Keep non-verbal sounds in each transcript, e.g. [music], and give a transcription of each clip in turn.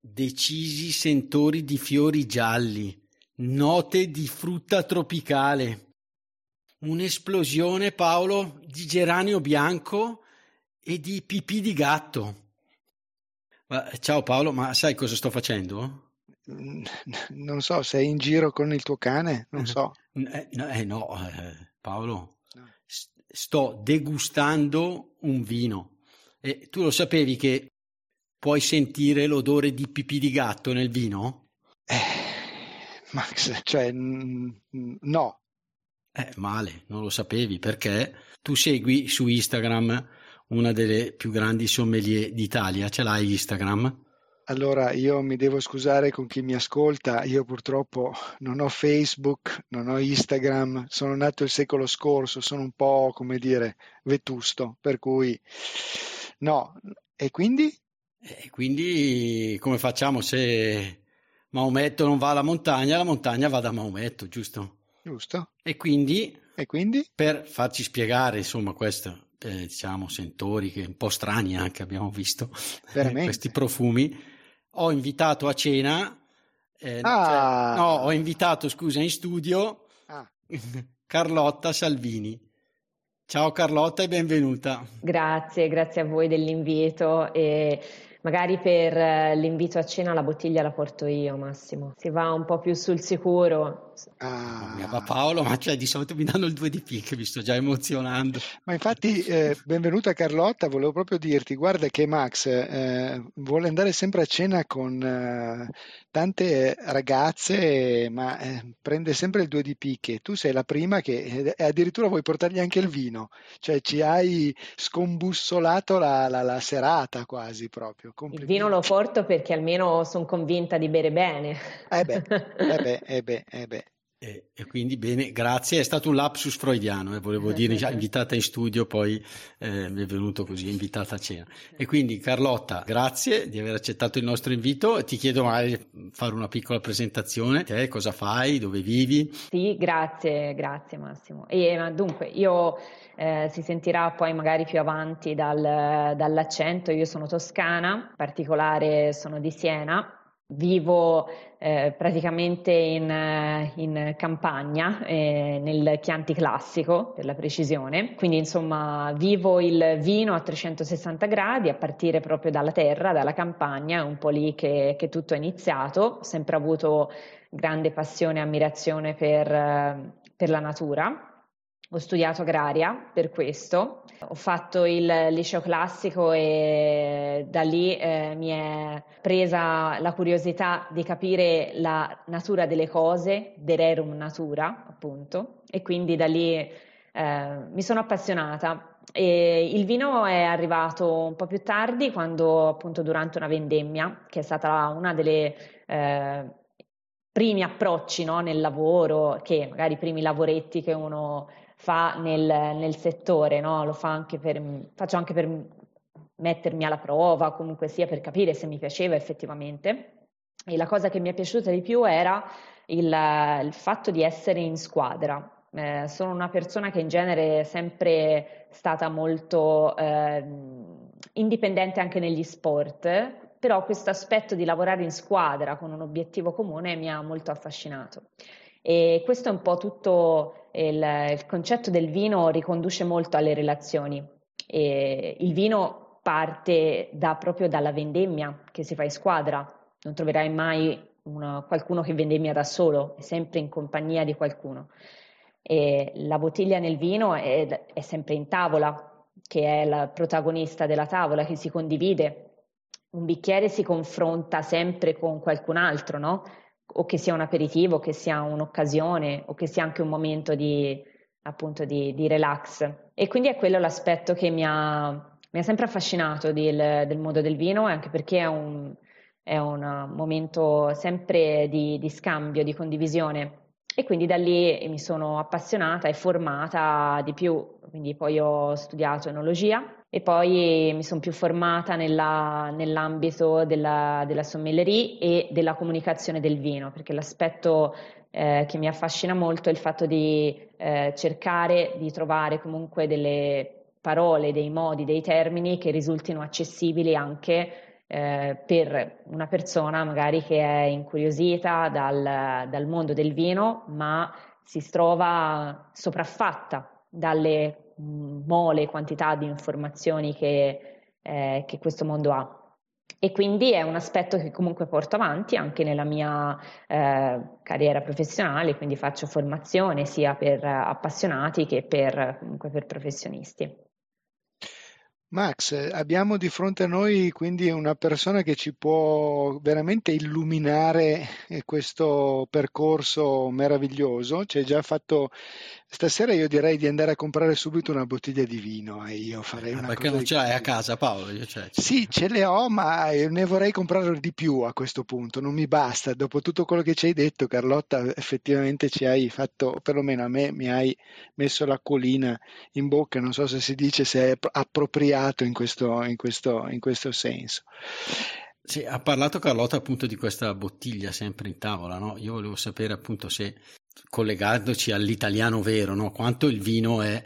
decisi sentori di fiori gialli, note di frutta tropicale. Un'esplosione, Paolo, di geranio bianco e di pipì di gatto. Ma, ciao Paolo, ma sai cosa sto facendo? Non so, sei in giro con il tuo cane? Non so. Eh, no, eh, no eh, Paolo, sto degustando un vino. E tu lo sapevi che puoi sentire l'odore di pipì di gatto nel vino? Eh, Max, cioè, n- no. Eh, male, non lo sapevi perché tu segui su Instagram una delle più grandi sommelier d'Italia, ce l'hai Instagram? Allora, io mi devo scusare con chi mi ascolta, io purtroppo non ho Facebook, non ho Instagram, sono nato il secolo scorso, sono un po', come dire, vetusto, per cui no. E quindi? E quindi come facciamo se Maometto non va alla montagna, la montagna va da Maometto, giusto? Giusto. E quindi, e quindi? per farci spiegare, insomma, questo, eh, diciamo, sentori che un po' strani anche abbiamo visto, [laughs] questi profumi, ho invitato a cena, eh, ah. cioè, no, ho invitato, scusa, in studio ah. [laughs] Carlotta Salvini. Ciao Carlotta e benvenuta. Grazie, grazie a voi dell'invito e magari per eh, l'invito a cena la bottiglia la porto io Massimo, si va un po' più sul sicuro. Ah. Ma Paolo, ma cioè di solito mi danno il 2 di P che mi sto già emozionando. Ma infatti, eh, benvenuta Carlotta, volevo proprio dirti, guarda che Max eh, vuole andare sempre a cena con eh, tante ragazze, ma eh, prende sempre il 2 di picche. Tu sei la prima che e addirittura vuoi portargli anche il vino, cioè ci hai scombussolato la, la, la serata quasi proprio. Il vino lo porto perché almeno sono convinta di bere bene. Eh beh, eh beh, eh beh, eh beh. E, e, quindi bene, grazie, è stato un lapsus freudiano, eh, volevo dire, [laughs] invitata in studio, poi eh, mi è venuto così, invitata a cena. E quindi Carlotta, grazie di aver accettato il nostro invito, ti chiedo magari di fare una piccola presentazione, te cosa fai, dove vivi? Sì, grazie, grazie Massimo. E dunque, io eh, si sentirà poi magari più avanti dal, dall'accento, io sono toscana, in particolare sono di Siena, Vivo eh, praticamente in, in campagna, eh, nel Chianti classico per la precisione, quindi insomma vivo il vino a 360 gradi a partire proprio dalla terra, dalla campagna, è un po' lì che, che tutto è iniziato, ho sempre avuto grande passione e ammirazione per, per la natura ho studiato agraria per questo, ho fatto il liceo classico e da lì eh, mi è presa la curiosità di capire la natura delle cose, de rerum natura appunto, e quindi da lì eh, mi sono appassionata. E il vino è arrivato un po' più tardi, quando appunto durante una vendemmia, che è stata una delle eh, primi approcci no, nel lavoro, che magari i primi lavoretti che uno fa nel, nel settore, no? lo fa anche per, faccio anche per mettermi alla prova, comunque sia per capire se mi piaceva effettivamente. E la cosa che mi è piaciuta di più era il, il fatto di essere in squadra. Eh, sono una persona che in genere è sempre stata molto eh, indipendente anche negli sport, però questo aspetto di lavorare in squadra con un obiettivo comune mi ha molto affascinato. E questo è un po' tutto il, il concetto del vino riconduce molto alle relazioni. E il vino parte da, proprio dalla vendemmia che si fa in squadra, non troverai mai una, qualcuno che vendemmia da solo, è sempre in compagnia di qualcuno. E la bottiglia nel vino è, è sempre in tavola, che è la protagonista della tavola, che si condivide. Un bicchiere si confronta sempre con qualcun altro, no? O che sia un aperitivo, che sia un'occasione o che sia anche un momento di, appunto, di, di relax. E quindi è quello l'aspetto che mi ha, mi ha sempre affascinato del, del, mondo del vino, anche perché è un, è un momento sempre di, di scambio, di condivisione. E quindi da lì mi sono appassionata e formata di più, quindi poi ho studiato enologia e poi mi sono più formata nella, nell'ambito della, della sommellerie e della comunicazione del vino, perché l'aspetto eh, che mi affascina molto è il fatto di eh, cercare di trovare comunque delle parole, dei modi, dei termini che risultino accessibili anche eh, per una persona magari che è incuriosita dal, dal mondo del vino, ma si trova sopraffatta dalle mole quantità di informazioni che, eh, che, questo mondo ha. E quindi è un aspetto che comunque porto avanti anche nella mia eh, carriera professionale, quindi faccio formazione sia per appassionati che per, per professionisti. Max, abbiamo di fronte a noi quindi una persona che ci può veramente illuminare eh, questo percorso meraviglioso. Ci hai già fatto Stasera io direi di andare a comprare subito una bottiglia di vino e io farei una Perché non ce l'hai a casa Paolo? Io ce sì, ce le ho, ma ne vorrei comprare di più a questo punto, non mi basta. Dopo tutto quello che ci hai detto, Carlotta, effettivamente ci hai fatto, perlomeno a me, mi hai messo l'acquolina in bocca, non so se si dice se è appropriato in questo, in questo, in questo senso. Sì, ha parlato Carlotta appunto di questa bottiglia sempre in tavola, no? Io volevo sapere appunto se collegandoci all'italiano vero, no? quanto il vino è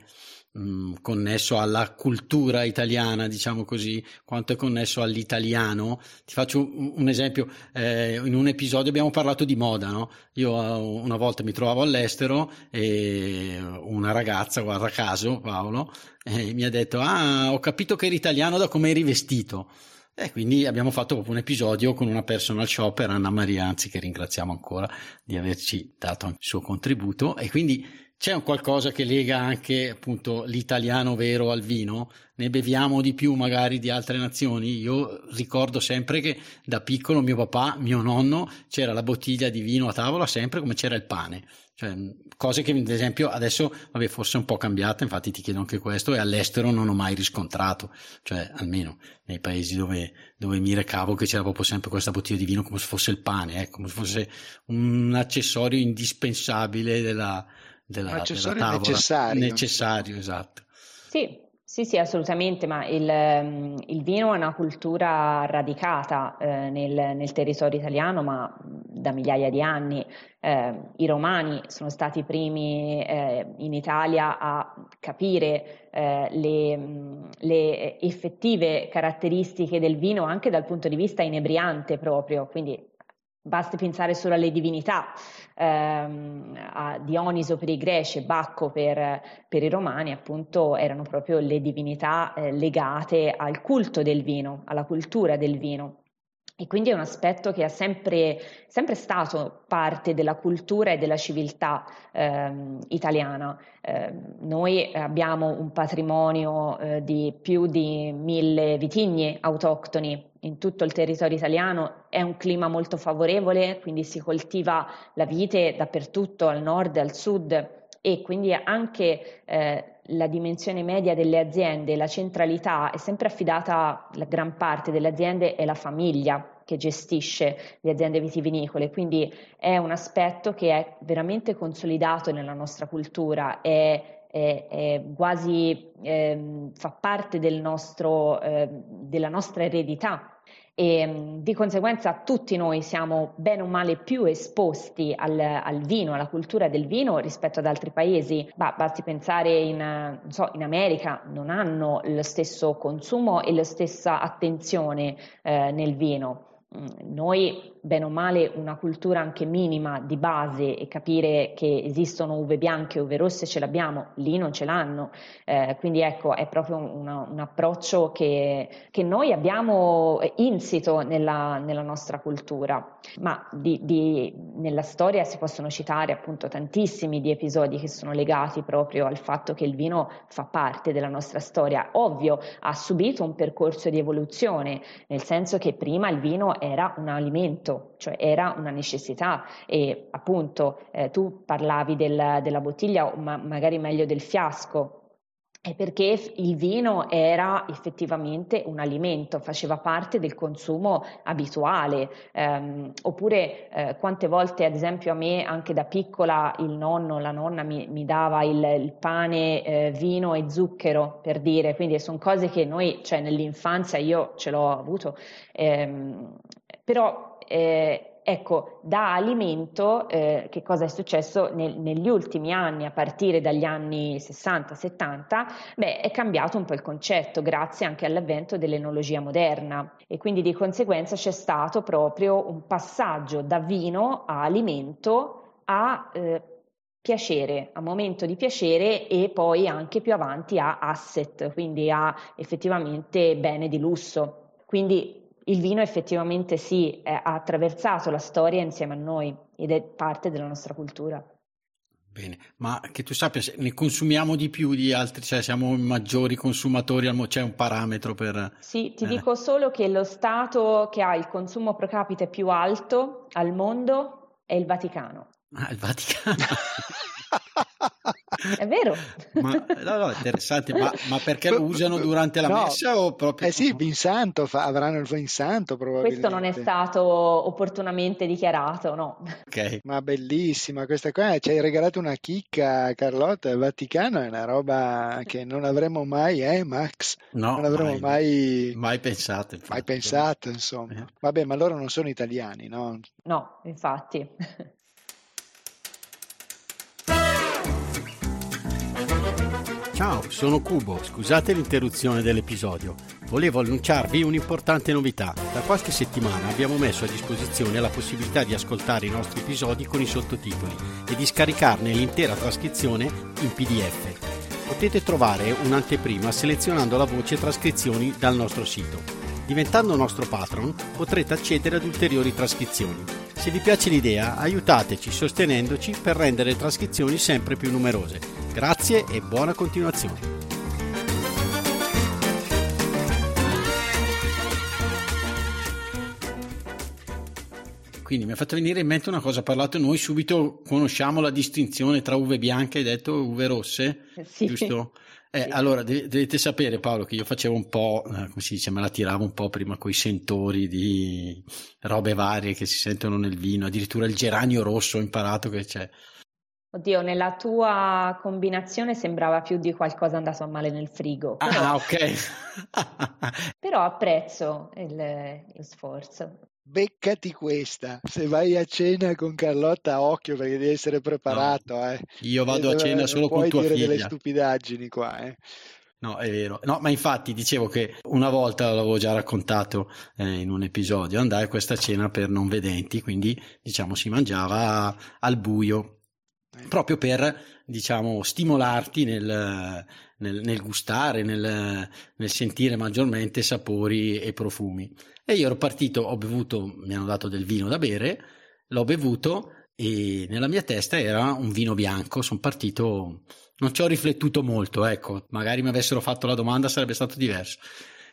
mm, connesso alla cultura italiana, diciamo così, quanto è connesso all'italiano. Ti faccio un, esempio, eh, in un episodio abbiamo parlato di moda, no? Io uh, una volta mi trovavo all'estero e una ragazza, guarda caso, Paolo, eh, mi ha detto, ah, ho capito che eri italiano da come eri vestito. E quindi abbiamo fatto proprio un episodio con una personal shopper, Anna Maria, anzi che ringraziamo ancora di averci dato il suo contributo. E quindi c'è un qualcosa che lega anche appunto l'italiano vero al vino? Ne beviamo di più magari di altre nazioni? Io ricordo sempre che da piccolo mio papà, mio nonno, c'era la bottiglia di vino a tavola sempre come c'era il pane. Cioè, cose che ad esempio adesso, vabbè, forse un po' cambiate, infatti ti chiedo anche questo, e all'estero non ho mai riscontrato, cioè almeno nei paesi dove, dove mi recavo che c'era proprio sempre questa bottiglia di vino come se fosse il pane, eh, come se fosse un accessorio indispensabile della, della, accessorio della tavola. necessario. Necessario, esatto. Sì, sì, sì, assolutamente, ma il, mm, il, vino è una cultura radicata eh, nel, nel, territorio italiano, ma da migliaia di anni. Eh, I romani sono stati i primi eh, in Italia a capire eh, le, le, effettive caratteristiche del vino anche dal punto di vista inebriante proprio, quindi Basti pensare solo alle divinità, ehm, a Dioniso per i greci e Bacco per, per, i romani, appunto erano proprio le divinità eh, legate al culto del vino, alla cultura del vino. E quindi è un aspetto che è sempre, sempre stato parte della cultura e della civiltà ehm, italiana. Eh, noi abbiamo un patrimonio eh, di più di mille vitigni autoctoni in tutto il territorio italiano, è un clima molto favorevole, quindi si coltiva la vite dappertutto, al nord e al sud e quindi anche eh, la dimensione media delle aziende, la centralità è sempre affidata, la gran parte delle aziende è la famiglia che gestisce le aziende vitivinicole, quindi è un aspetto che è veramente consolidato nella nostra cultura, è, è, è quasi eh, fa parte del nostro, eh, della nostra eredità e mm, di conseguenza tutti noi siamo bene o male più esposti al, al vino, alla cultura del vino rispetto ad altri paesi. Bah, basti pensare in, so, in, America, non hanno lo stesso consumo e la stessa attenzione eh, nel vino. Mm, noi bene o male una cultura anche minima di base e capire che esistono uve bianche e uve rosse ce l'abbiamo, lì non ce l'hanno. Eh, quindi ecco, è proprio una, un approccio che, che, noi abbiamo insito nella, nella nostra cultura. Ma di, di, nella storia si possono citare appunto tantissimi di episodi che sono legati proprio al fatto che il vino fa parte della nostra storia. Ovvio, ha subito un percorso di evoluzione, nel senso che prima il vino era un alimento cioè era una necessità. E appunto eh, tu parlavi del, della bottiglia ma, magari meglio del fiasco è perché il vino era effettivamente un alimento, faceva parte del consumo abituale, ehm, oppure eh, quante volte ad esempio a me anche da piccola il nonno, la nonna mi, mi dava il, il pane, eh, vino e zucchero per dire, quindi sono cose che noi, cioè nell'infanzia io ce l'ho avuto, ehm, però eh, ecco, da alimento, eh, che cosa è successo nel, negli ultimi anni, a partire dagli anni 60-70? Beh, è cambiato un po' il concetto, grazie anche all'avvento dell'enologia moderna e quindi di conseguenza c'è stato proprio un passaggio da vino a alimento a eh, piacere, a momento di piacere e poi anche più avanti a asset, quindi a effettivamente bene di lusso. Quindi il vino effettivamente sì, è, ha attraversato la storia insieme a noi ed è parte della nostra cultura. Bene, ma che tu sappia, ne consumiamo di più di altri, cioè siamo maggiori consumatori, c'è un parametro per... Sì, ti eh. dico solo che lo Stato che ha il consumo pro capite più alto al mondo è il Vaticano. Ah, il Vaticano. [laughs] È vero. Ma, no, no, interessante, ma, ma, perché lo usano durante la no, messa o proprio? Eh sì, in santo, fa, avranno il in santo probabilmente. Questo non è stato opportunamente dichiarato, no. Okay. Ma bellissima questa qua, ci hai regalato una chicca Carlotta, il Vaticano è una roba che non avremmo mai, eh Max? No, non avremmo mai, mai, mai pensato. Infatti. Mai pensato, insomma. Eh. Vabbè, ma loro non sono italiani, no? No, infatti. Ciao, sono Cubo, scusate l'interruzione dell'episodio. Volevo annunciarvi un'importante novità. Da qualche settimana abbiamo messo a disposizione la possibilità di ascoltare i nostri episodi con i sottotitoli e di scaricarne l'intera trascrizione in PDF. Potete trovare un'anteprima selezionando la voce trascrizioni dal nostro sito. Diventando nostro patron potrete accedere ad ulteriori trascrizioni. Se vi piace l'idea, aiutateci sostenendoci per rendere le trascrizioni sempre più numerose. Grazie e buona continuazione. Quindi mi ha fatto venire in mente una cosa, parlato noi subito conosciamo la distinzione tra uve bianche, hai detto uve rosse, sì. giusto? Eh, sì. Allora dovete sapere Paolo che io facevo un po', eh, come si dice, me la tiravo un po' prima con i sentori di robe varie che si sentono nel vino, addirittura il geranio rosso ho imparato che c'è Oddio, nella tua combinazione sembrava più di qualcosa andato a male nel frigo. Ah, però, ah, ok. [laughs] [laughs] però apprezzo il, lo sforzo. Beccati questa, se vai a cena con Carlotta, occhio perché devi essere preparato. No, eh. Io vado a cena solo con tua figlia. Non puoi dire delle stupidaggini qua. Eh. No, è vero. No, ma infatti dicevo che una volta l'avevo già raccontato eh, in un episodio, andai a questa cena per non vedenti, quindi diciamo si mangiava al buio proprio per diciamo stimolarti nel, nel, nel gustare, nel, nel, sentire maggiormente sapori e profumi. E io ero partito, ho bevuto, mi hanno dato del vino da bere, l'ho bevuto e nella mia testa era un vino bianco, sono partito, non ci ho riflettuto molto, ecco, magari mi avessero fatto la domanda sarebbe stato diverso.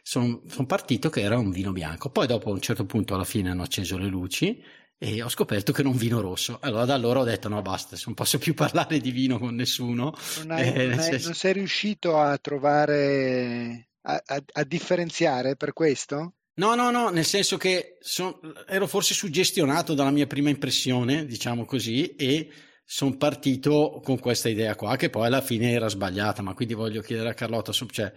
Sono son partito che era un vino bianco, poi dopo a un certo punto alla fine hanno acceso le luci e ho scoperto che era un vino rosso. Allora da allora ho detto no basta, non posso più parlare di vino con nessuno. Non, hai, eh, non, hai, non sei riuscito a trovare, a, a, a, differenziare per questo? No, no, no, nel senso che son, ero forse suggestionato dalla mia prima impressione, diciamo così, e sono partito con questa idea qua, che poi alla fine era sbagliata, ma quindi voglio chiedere a Carlotta, cioè,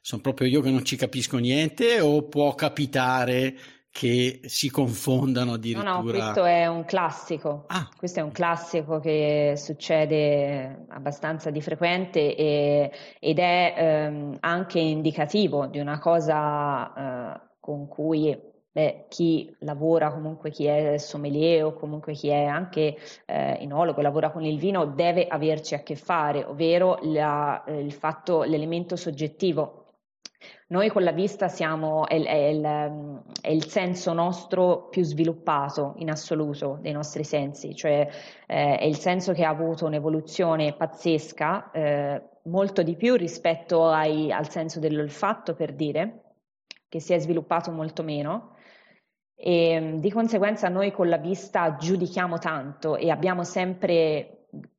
sono proprio io che non ci capisco niente o può capitare che si confondano addirittura. No, no, questo è un classico. Ah. Questo è un classico che succede abbastanza di frequente e, ed è ehm, anche indicativo di una cosa eh, con cui beh, chi lavora, comunque chi è sommelier o comunque chi è anche eh, enologo, lavora con il vino, deve averci a che fare, ovvero la, il fatto, l'elemento soggettivo noi con la vista siamo, è, è, il, è, il, senso nostro più sviluppato in assoluto dei nostri sensi, cioè eh, è il senso che ha avuto un'evoluzione pazzesca, eh, molto di più rispetto ai, al senso dell'olfatto, per dire, che si è sviluppato molto meno. E di conseguenza noi con la vista giudichiamo tanto e abbiamo sempre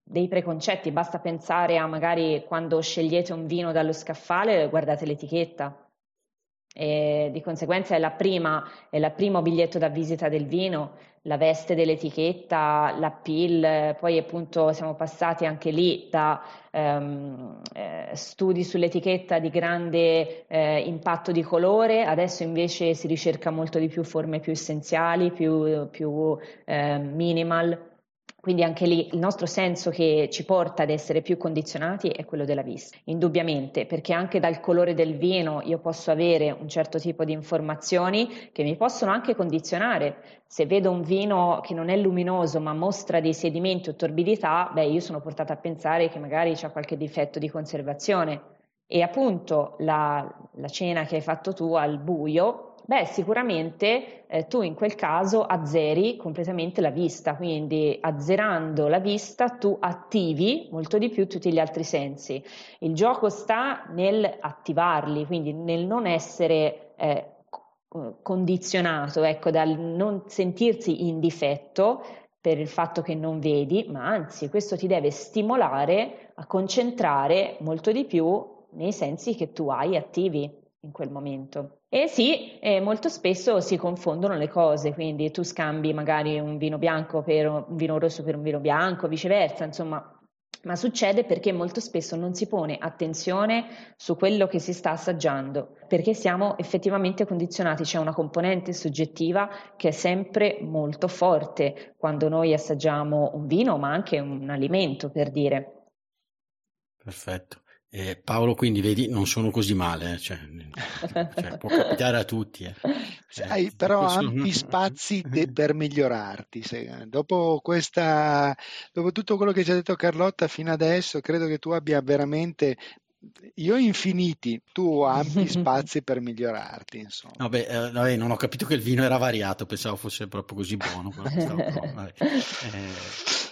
dei preconcetti, basta pensare a magari quando scegliete un vino dallo scaffale, guardate l'etichetta. E di conseguenza è la prima, è la primo biglietto da visita del vino, la veste dell'etichetta, l'appeal, poi appunto siamo passati anche lì da ehm, eh, studi sull'etichetta di grande eh, impatto di colore, adesso invece si ricerca molto di più forme più essenziali, più, più eh, minimal. Quindi anche lì il nostro senso che ci porta ad essere più condizionati è quello della vista, indubbiamente, perché anche dal colore del vino io posso avere un certo tipo di informazioni che mi possono anche condizionare. Se vedo un vino che non è luminoso ma mostra dei sedimenti o torbidità, beh, io sono portata a pensare che magari c'è qualche difetto di conservazione. E appunto la, la cena che hai fatto tu al buio Beh, sicuramente eh, tu in quel caso azzeri completamente la vista, quindi azzerando la vista tu attivi molto di più tutti gli altri sensi. Il gioco sta nel attivarli, quindi nel non essere eh, condizionato, ecco, dal non sentirsi in difetto per il fatto che non vedi, ma anzi questo ti deve stimolare a concentrare molto di più nei sensi che tu hai attivi in quel momento. E sì, eh, molto spesso si confondono le cose, quindi tu scambi magari un vino bianco per un vino rosso per un vino bianco, viceversa, insomma, ma succede perché molto spesso non si pone attenzione su quello che si sta assaggiando, perché siamo effettivamente condizionati, c'è una componente soggettiva che è sempre molto forte quando noi assaggiamo un vino, ma anche un alimento, per dire. Perfetto. Eh, Paolo, quindi vedi, non sono così male, eh, cioè, cioè, può capitare a tutti. Eh. Hai eh, però ampi spazi [laughs] de- per migliorarti. Se, dopo, questa, dopo tutto quello che ci ha detto Carlotta fino adesso, credo che tu abbia veramente io infiniti, tu ampi [laughs] spazi per migliorarti. Insomma. Vabbè, eh, vabbè, non ho capito che il vino era variato, pensavo fosse proprio così buono. Però, eh,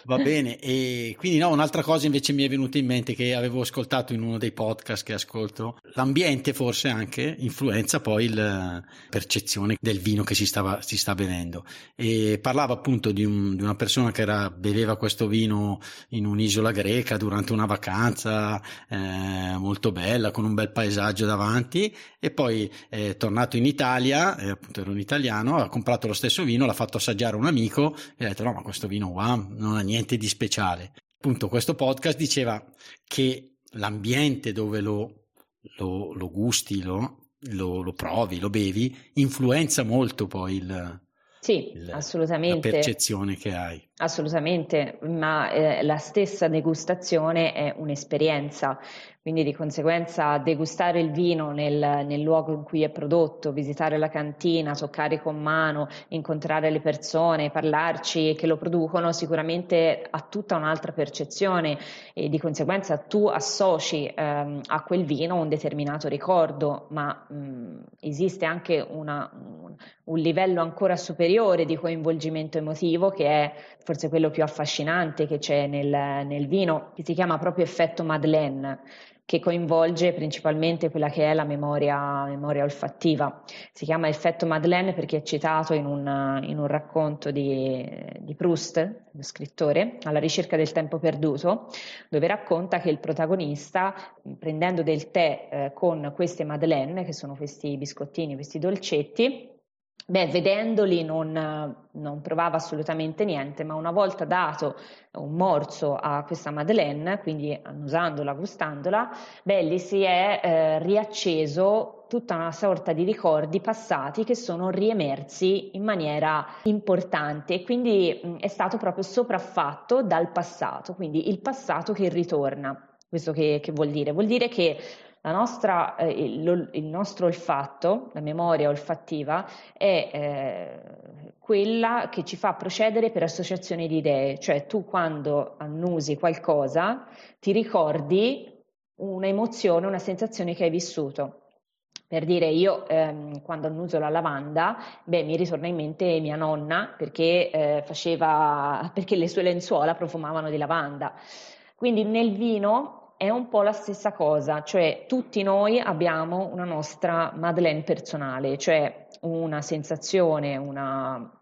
Va bene, e quindi no, un'altra cosa invece mi è venuta in mente che avevo ascoltato in uno dei podcast che ascolto, l'ambiente forse anche influenza poi la percezione del vino che si, stava, si sta bevendo e parlava appunto di, un, di, una persona che era, beveva questo vino in un'isola greca durante una vacanza eh, molto bella con un bel paesaggio davanti e poi è tornato in Italia, eh, appunto era un italiano, ha comprato lo stesso vino, l'ha fatto assaggiare un amico e ha detto no ma questo vino qua non ha niente di speciale. Appunto, questo podcast diceva che l'ambiente dove lo, lo, lo gusti, lo, lo, provi, lo bevi, influenza molto poi il, sì, il, assolutamente. la percezione che hai. Assolutamente, ma eh, la stessa degustazione è un'esperienza, quindi di conseguenza degustare il vino nel, nel, luogo in cui è prodotto, visitare la cantina, toccare con mano, incontrare le persone, parlarci che lo producono, sicuramente ha tutta un'altra percezione e di conseguenza tu associ ehm, a quel vino un determinato ricordo, ma mh, esiste anche una, un, un livello ancora superiore di coinvolgimento emotivo che è forse quello più affascinante che c'è nel, nel vino, che si chiama proprio effetto Madeleine che coinvolge principalmente quella che è la memoria, memoria olfattiva. Si chiama effetto Madeleine perché è citato in un, in un racconto di, di, Proust, lo scrittore, alla ricerca del tempo perduto, dove racconta che il protagonista, prendendo del tè eh, con queste Madeleine, che sono questi biscottini, questi dolcetti, Beh, vedendoli non, non, provava assolutamente niente, ma una volta dato un morso a questa Madeleine, quindi annusandola, gustandola, beh, lì si è eh, riacceso tutta una sorta di ricordi passati che sono riemersi in maniera importante e quindi mh, è stato proprio sopraffatto dal passato, quindi il passato che ritorna. Questo che, che vuol dire? Vuol dire che nostra, eh, il, il, nostro olfatto, la memoria olfattiva, è eh, quella che ci fa procedere per associazione di idee, cioè tu quando annusi qualcosa ti ricordi un'emozione, una sensazione che hai vissuto. Per dire, io ehm, quando annuso la lavanda, beh, mi ritorna in mente mia nonna perché, eh, faceva, [laughs] perché le sue lenzuola profumavano di lavanda. Quindi nel vino è un po' la stessa cosa, cioè tutti noi abbiamo una nostra Madeleine personale, cioè una sensazione, una,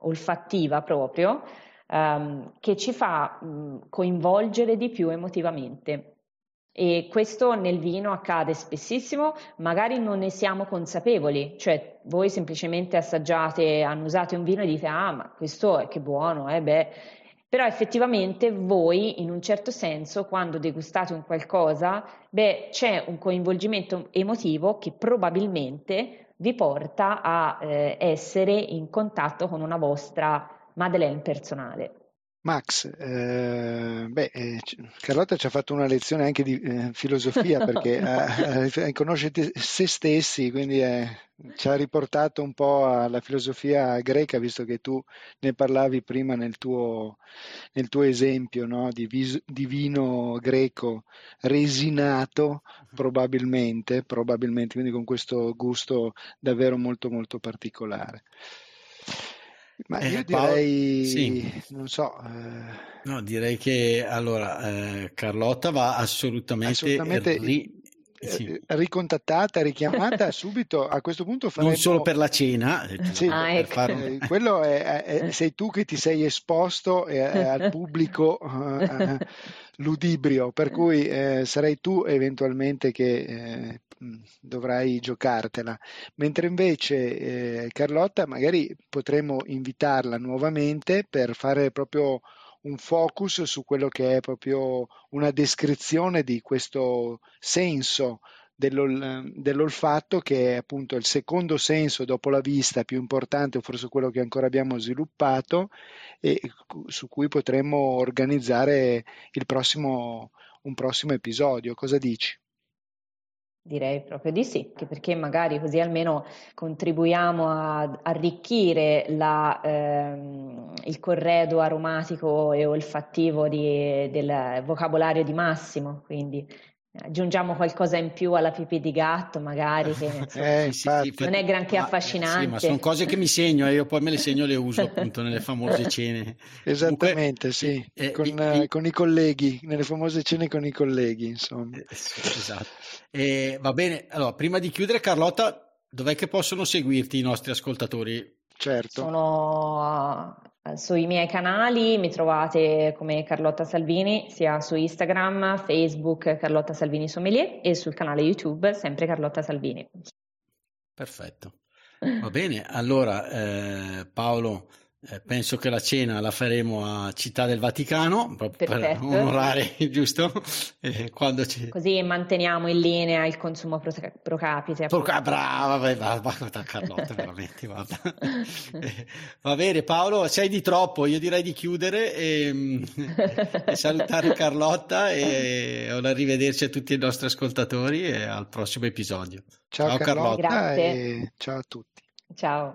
olfattiva proprio, ehm, che ci fa mh, coinvolgere di più emotivamente. E questo nel vino accade spessissimo, magari non ne siamo consapevoli, cioè voi semplicemente assaggiate, annusate un vino e dite ah ma questo è che buono, eh beh, però effettivamente voi in un certo senso quando degustate un qualcosa, beh c'è un coinvolgimento emotivo che probabilmente vi porta a eh, essere in contatto con una vostra Madeleine personale. Max, eh, beh, eh, Carlotta ci ha fatto una lezione anche di eh, filosofia [laughs] perché eh, conosce se stessi, quindi ci ha riportato un po' alla filosofia greca, visto che tu ne parlavi prima nel tuo, nel tuo esempio no? di, vis, di, vino greco resinato, probabilmente, probabilmente, quindi con questo gusto davvero molto molto particolare. Ma io eh, direi, sì. non so. Eh... No, direi che allora eh, Carlotta va assolutamente, assolutamente ri... sì. Eh, ricontattata, richiamata [laughs] subito. A questo punto faremo... Non solo per la cena. Eh, sì, ah, ecco. far... quello è, è, sei tu che ti sei esposto al pubblico [laughs] ludibrio, per cui eh, sarai tu eventualmente che eh, dovrai giocartela, mentre invece eh, Carlotta magari potremmo invitarla nuovamente per fare proprio un focus su quello che è proprio una descrizione di questo senso dell'ol- dell'olfatto che è appunto il secondo senso dopo la vista più importante, forse quello che ancora abbiamo sviluppato e su cui potremmo organizzare il prossimo, un prossimo episodio. Cosa dici? Direi proprio di sì, perché magari così almeno contribuiamo a arricchire la, ehm, il corredo aromatico e olfattivo di, del vocabolario di Massimo, quindi aggiungiamo qualcosa in più alla pipì di gatto magari che [laughs] insomma, eh, sì, non è granché affascinante sì, ma sono cose che mi segno e io poi me le segno e le uso appunto nelle famose [laughs] cene. Esattamente Comunque, sì. eh, con, i, con, i, colleghi nelle famose cene con i colleghi insomma. Eh, esatto. E, va bene allora prima di chiudere Carlotta dov'è che possono seguirti i nostri ascoltatori? Certo. Sono sui miei canali mi trovate come Carlotta Salvini sia su Instagram, Facebook Carlotta Salvini Sommelier e sul canale YouTube sempre Carlotta Salvini. Perfetto. Va bene, allora eh, Paolo eh, penso che la cena la faremo a Città del Vaticano proprio Perfetto. per onorare, [laughs] giusto? Eh, ci... Così manteniamo in linea il consumo pro, pro capite. Pro, brava, vai, va, va, va, Carlotta, veramente, guarda. [laughs] Eh, va bene, Paolo, sei di troppo, io direi di chiudere e, e salutare Carlotta e arrivederci a tutti i nostri ascoltatori e al prossimo episodio. Ciao, ciao Carlotta, Carlotta e ciao a tutti. Ciao.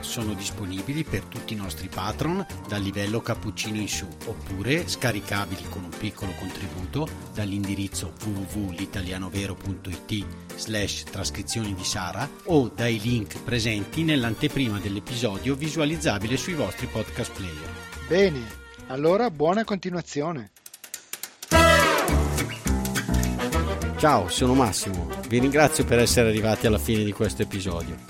Sono disponibili per tutti i nostri patron dal livello cappuccino in su oppure scaricabili con un piccolo contributo dall'indirizzo www.litalianovero.it slash trascrizioni di Sara o dai link presenti nell'anteprima dell'episodio visualizzabile sui vostri podcast player. Bene, allora buona continuazione. Ciao, sono Massimo. Vi ringrazio per essere arrivati alla fine di questo episodio.